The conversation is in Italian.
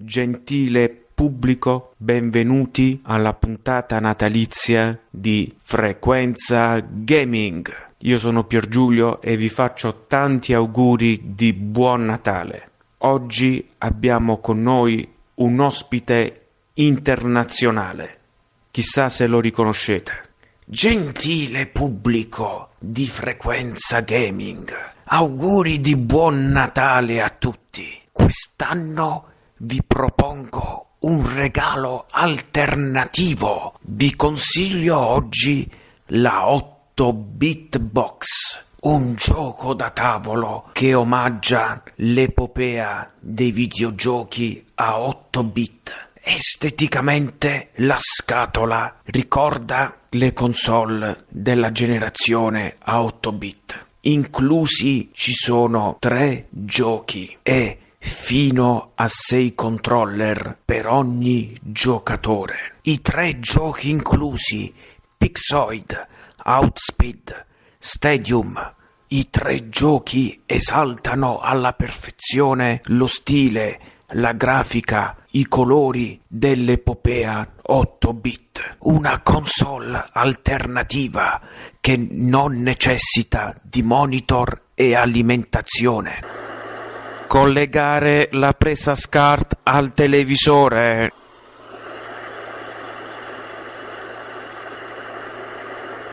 Gentile pubblico, benvenuti alla puntata natalizia di Frequenza Gaming. Io sono Pier Giulio e vi faccio tanti auguri di buon Natale. Oggi abbiamo con noi un ospite internazionale. Chissà se lo riconoscete. Gentile pubblico di Frequenza Gaming, auguri di buon Natale a tutti. Quest'anno vi propongo un regalo alternativo. Vi consiglio oggi la 8-bit box, un gioco da tavolo che omaggia l'epopea dei videogiochi a 8 bit Esteticamente la scatola ricorda le console della generazione a 8 bit. Inclusi ci sono tre giochi e fino a 6 controller per ogni giocatore. I tre giochi inclusi Pixoid, Outspeed, Stadium. I tre giochi esaltano alla perfezione lo stile, la grafica i colori dell'epopea 8 bit, una console alternativa che non necessita di monitor e alimentazione. Collegare la presa SCART al televisore.